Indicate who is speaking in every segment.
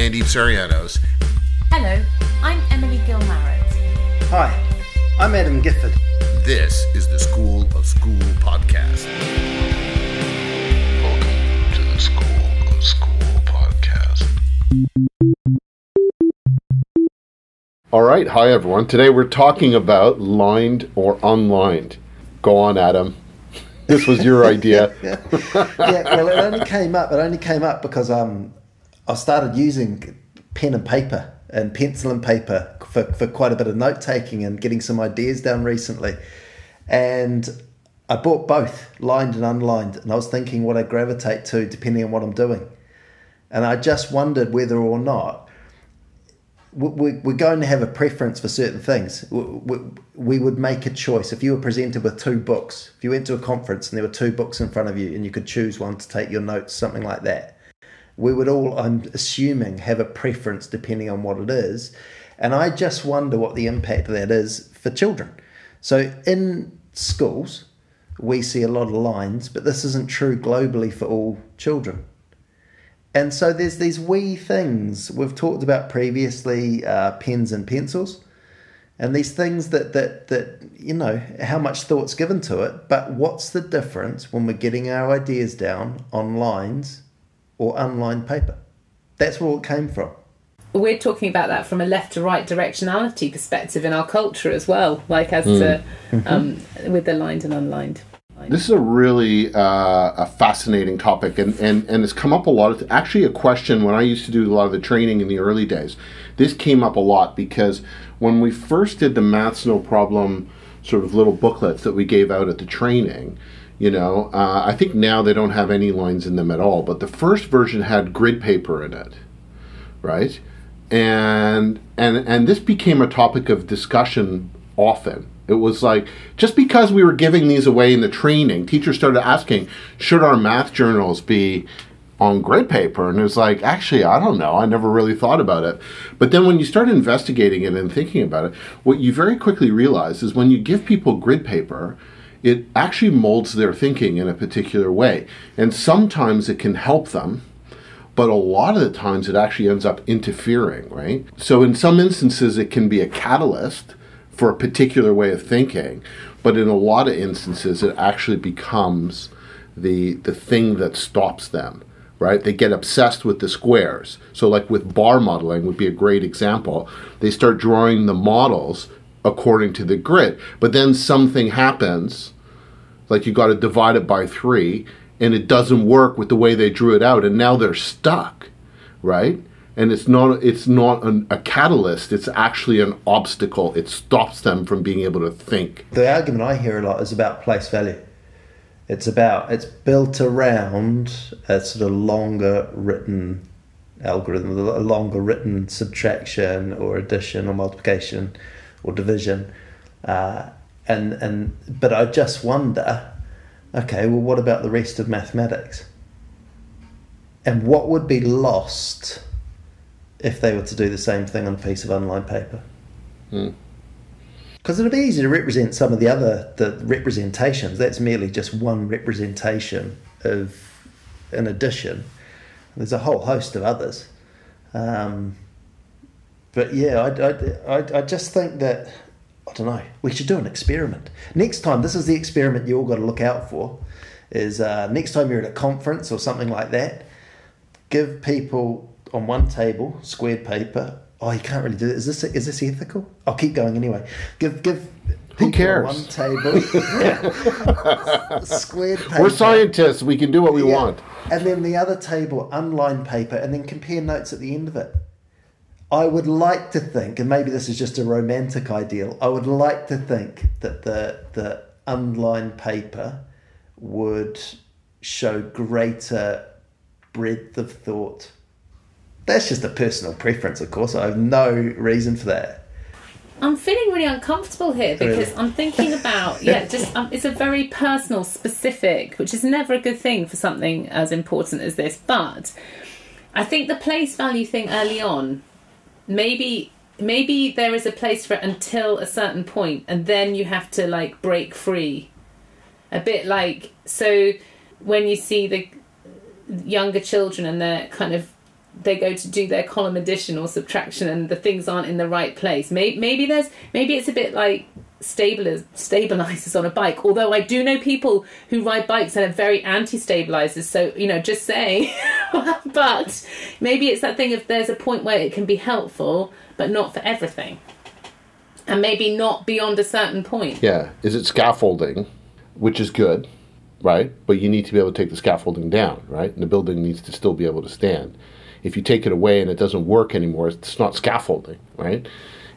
Speaker 1: Andy Psarianos.
Speaker 2: Hello, I'm Emily Gilmarrett.
Speaker 3: Hi, I'm Adam Gifford.
Speaker 1: This is the School of School podcast.
Speaker 4: Welcome to the School of School podcast.
Speaker 1: All right, hi everyone. Today we're talking about lined or unlined. Go on, Adam. This was your idea.
Speaker 3: yeah, well, it only came up. It only came up because um, I started using pen and paper and pencil and paper for, for quite a bit of note taking and getting some ideas down recently. And I bought both, lined and unlined, and I was thinking what I gravitate to depending on what I'm doing. And I just wondered whether or not we- we're going to have a preference for certain things. We would make a choice. If you were presented with two books, if you went to a conference and there were two books in front of you and you could choose one to take your notes, something like that, we would all, I'm assuming, have a preference depending on what it is. And I just wonder what the impact of that is for children. So in schools, we see a lot of lines, but this isn't true globally for all children. And so there's these wee things we've talked about previously, uh, pens and pencils, and these things that that that you know how much thought's given to it. But what's the difference when we're getting our ideas down on lines or unlined paper? That's where it came from.
Speaker 2: We're talking about that from a left to right directionality perspective in our culture as well, like as to um, with the lined and unlined.
Speaker 1: This is a really uh, a fascinating topic, and, and, and it's come up a lot. Of, actually, a question when I used to do a lot of the training in the early days, this came up a lot because when we first did the Maths No Problem sort of little booklets that we gave out at the training, you know, uh, I think now they don't have any lines in them at all, but the first version had grid paper in it, right? And and and this became a topic of discussion often. It was like just because we were giving these away in the training, teachers started asking, should our math journals be on grid paper? And it was like, actually, I don't know. I never really thought about it. But then when you start investigating it and thinking about it, what you very quickly realize is when you give people grid paper, it actually molds their thinking in a particular way. And sometimes it can help them but a lot of the times it actually ends up interfering, right? So in some instances, it can be a catalyst for a particular way of thinking, but in a lot of instances, it actually becomes the the thing that stops them. Right? They get obsessed with the squares. So, like with bar modeling, would be a great example. They start drawing the models according to the grid, but then something happens like you got to divide it by three and it doesn't work with the way they drew it out and now they're stuck right? And it's not it's not an, a catalyst it's actually an obstacle. It stops them from being able to think.
Speaker 3: The argument I hear a lot is about place value. It's about it's built around a sort of longer written algorithm, a longer written subtraction or addition or multiplication or division, uh, and and but I just wonder, okay, well, what about the rest of mathematics? And what would be lost if they were to do the same thing on a piece of unlined paper? Because it'd be easy to represent some of the other the representations. That's merely just one representation of an addition. There's a whole host of others. Um, but yeah, I, I, I, I just think that I don't know. We should do an experiment next time. This is the experiment you all got to look out for. Is uh, next time you're at a conference or something like that, give people on one table squared paper. Oh, you can't really do it. Is this is this ethical? I'll keep going anyway. Give give. people
Speaker 1: cares?
Speaker 3: On one table, squared paper.
Speaker 1: we're scientists we can do what we
Speaker 3: Yeah.
Speaker 1: want
Speaker 3: And then the other table, unlined paper, and then compare notes at the end of it. I would like to think, and maybe this is just a romantic ideal, I would like to think that the the unlined paper would show greater breadth of thought. That's just a personal preference, of course. I have no reason for that.
Speaker 2: I'm feeling really uncomfortable here because
Speaker 3: Really?
Speaker 2: I'm thinking about yeah, just um, it's a very personal, specific, which is never a good thing for something as important as this. But I think the place value thing early on, maybe maybe there is a place for it until a certain point, and then you have to like break free. A bit like so when you see the younger children and they're kind of they go to do their column addition or subtraction and the things aren't in the right place. Maybe, maybe there's maybe it's a bit like stabiliz- stabilizers on a bike. Although I do know people who ride bikes and are very anti-stabilizers. So you know, just saying. but maybe it's that thing if there's a point where it can be helpful, but not for everything, and maybe not beyond a certain point.
Speaker 1: Yeah. Is it scaffolding, which is good, right? But you need to be able to take the scaffolding down, right? And the building needs to still be able to stand. If you take it away and it doesn't work anymore, it's not scaffolding, right?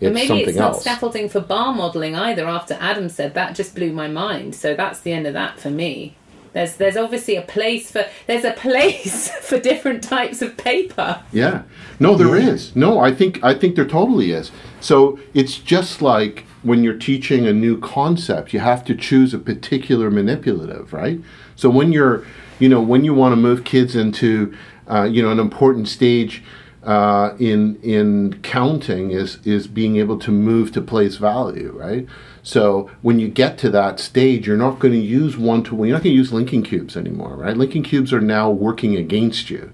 Speaker 1: It's
Speaker 2: maybe
Speaker 1: something
Speaker 2: it's not
Speaker 1: else.
Speaker 2: scaffolding for bar modelling either. After Adam said that, just blew my mind. So that's the end of that for me. There's there's obviously a place for there's a place for different types of paper.
Speaker 1: Yeah. No, there
Speaker 3: Yeah.
Speaker 1: is. No, I think I think there totally is. So it's just like when you're teaching a new concept, you have to choose a particular manipulative, right? So when you're, you know, when you want to move kids into, uh, you know, an important stage uh, in in counting is is being able to move to place value, right? So when you get to that stage, you're not going to use one to one. You're not going to use linking cubes anymore, right? Linking cubes are now working against you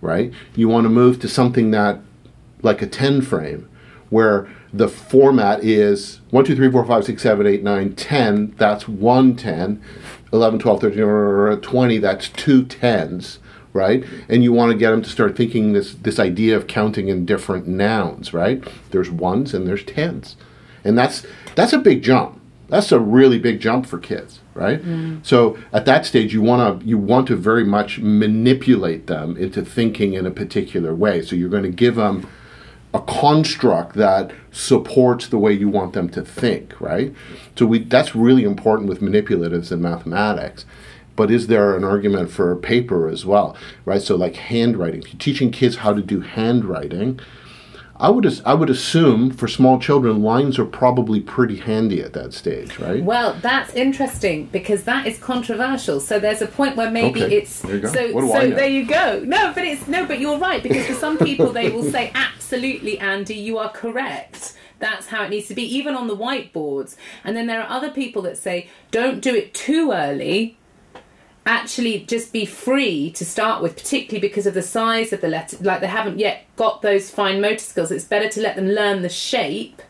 Speaker 1: right? You want to move to something that, like a 10 frame, where the format is 1, 2, 3, 4, 5, 6, 7, 8, 9, 10. That's one 10. 11, 12, 13, or 20. That's two 10s, right? And you want to get them to start thinking this, this idea of counting in different nouns, right? There's ones and there's tens. And that's, that's a big jump. That's a really big jump for kids, right? So at that stage, you want to you want to very much manipulate them into thinking in a particular way. So you're going to give them a construct that supports the way you want them to think, right? So we that's really important with manipulatives in mathematics. But is there an argument for paper as well, right? So like handwriting, if you're teaching kids how to do handwriting, I would as- I would assume for small children lines are probably pretty handy at that stage, right?
Speaker 2: Well, that's interesting because that is controversial. So there's a point where maybe
Speaker 1: Okay,
Speaker 2: it's
Speaker 1: there you go.
Speaker 2: so so there you go. No, but it's no, but you're right because for some people they will say absolutely Andy, you are correct. That's how it needs to be even on the whiteboards. And then there are other people that say don't do it too early. Actually, just be free to start with, particularly because of the size of the letter. Like they haven't yet got those fine motor skills. It's better to let them learn the shape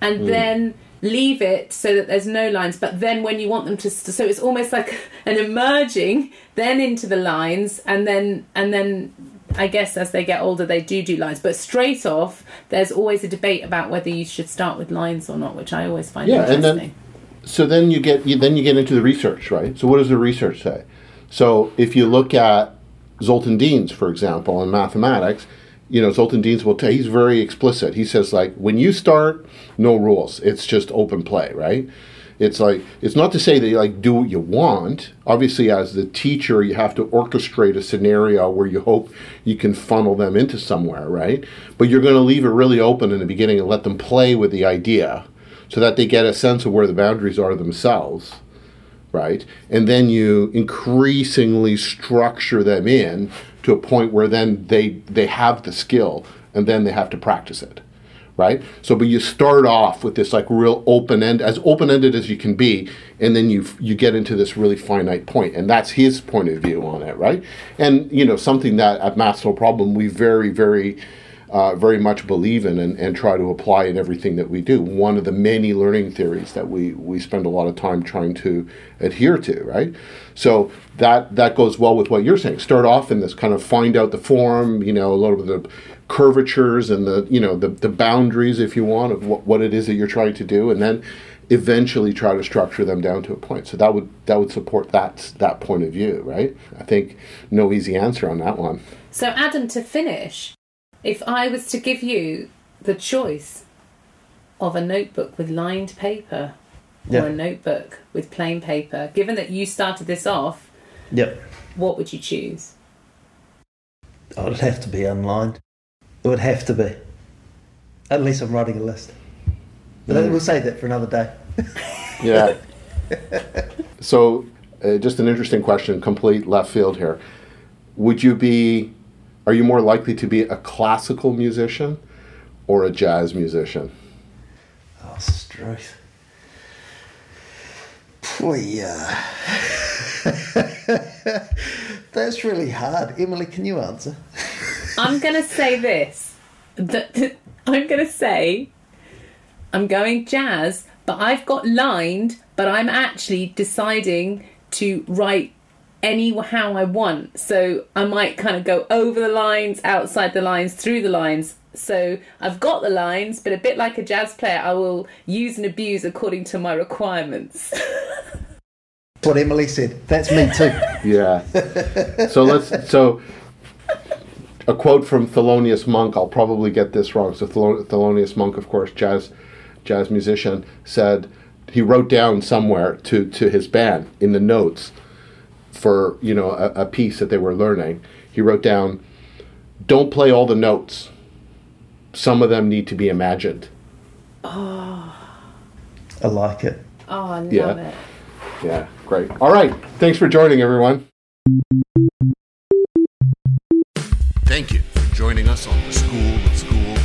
Speaker 2: and hmm. then leave it so that there's no lines but then when you want them to so it's almost like an emerging then into the lines and then and then i guess as they get older they do do lines but straight off there's always a debate about whether you should start with lines or not which i always find
Speaker 1: Yeah, and
Speaker 2: interesting
Speaker 1: then so then you get you, then you get into the research, right? So what does the research say? So if you look at Zoltan Dienes, for example, in mathematics, you know Zoltan Dienes will tell he's very explicit. He says like when you start, no rules. It's just open play, right? It's like it's not to say that you like do what you want. Obviously, as the teacher, you have to orchestrate a scenario where you hope you can funnel them into somewhere, right? But you're going to leave it really open in the beginning and let them play with the idea so that they get a sense of where the boundaries are themselves, right? And then you increasingly structure them in to a point where then they they have the skill and then they have to practice it. Right? So but you start off with this like real open end as open ended as you can be, and then you you get into this really finite point, and that's his point of view on it, right? And you know, something that at No Problem we very, very uh, very much believe in and, and try to apply in everything that we do. One of the many learning theories that we, we spend a lot of time trying to adhere to, right? So that that goes well with what you're saying. Start off in this kind of find out the form, you know, a little bit of the curvatures and the you know the, the boundaries, if you want, of what, what it is that you're trying to do, and then eventually try to structure them down to a point. So that would that would support that that point of view, right? I think no easy answer on that one.
Speaker 2: so adam to finish if i was to give you the choice of a notebook with lined paper or a notebook with plain paper given that you started this off
Speaker 3: Yep.
Speaker 2: what would you choose
Speaker 3: Oh, it'd have to be unlined. It would have to be. Unless I'm writing a list. But then we'll save that for another day.
Speaker 1: Yeah. so, uh, just an interesting question, complete left field here. Would you be, are you more likely to be a classical musician or a jazz musician?
Speaker 3: Oh, Struth. Boy, yeah. That's really hard. Emily, can you answer?
Speaker 2: I'm going to say this. That, I'm going to say I'm going jazz, but I've got lined, but I'm actually deciding to write any how I want. So I might kind of go over the lines, outside the lines, through the lines. So I've got the lines, but a bit like a jazz player, I will use and abuse according to my requirements.
Speaker 3: what Emily said. That's me too.
Speaker 1: Yeah. so let's so a quote from Thelonious Monk. I'll probably get this wrong. So Thel- Thelonious Monk, of course, jazz jazz musician, said he wrote down somewhere to to his band in the notes for you know a, a piece that they were learning. He wrote down, "Don't play all the notes. Some of them need to be imagined."
Speaker 3: Oh, I like it.
Speaker 2: oh, I love
Speaker 1: Yeah.
Speaker 2: it.
Speaker 1: Yeah, great. All right. Thanks for joining, everyone.
Speaker 4: Thank you for joining us on the School of School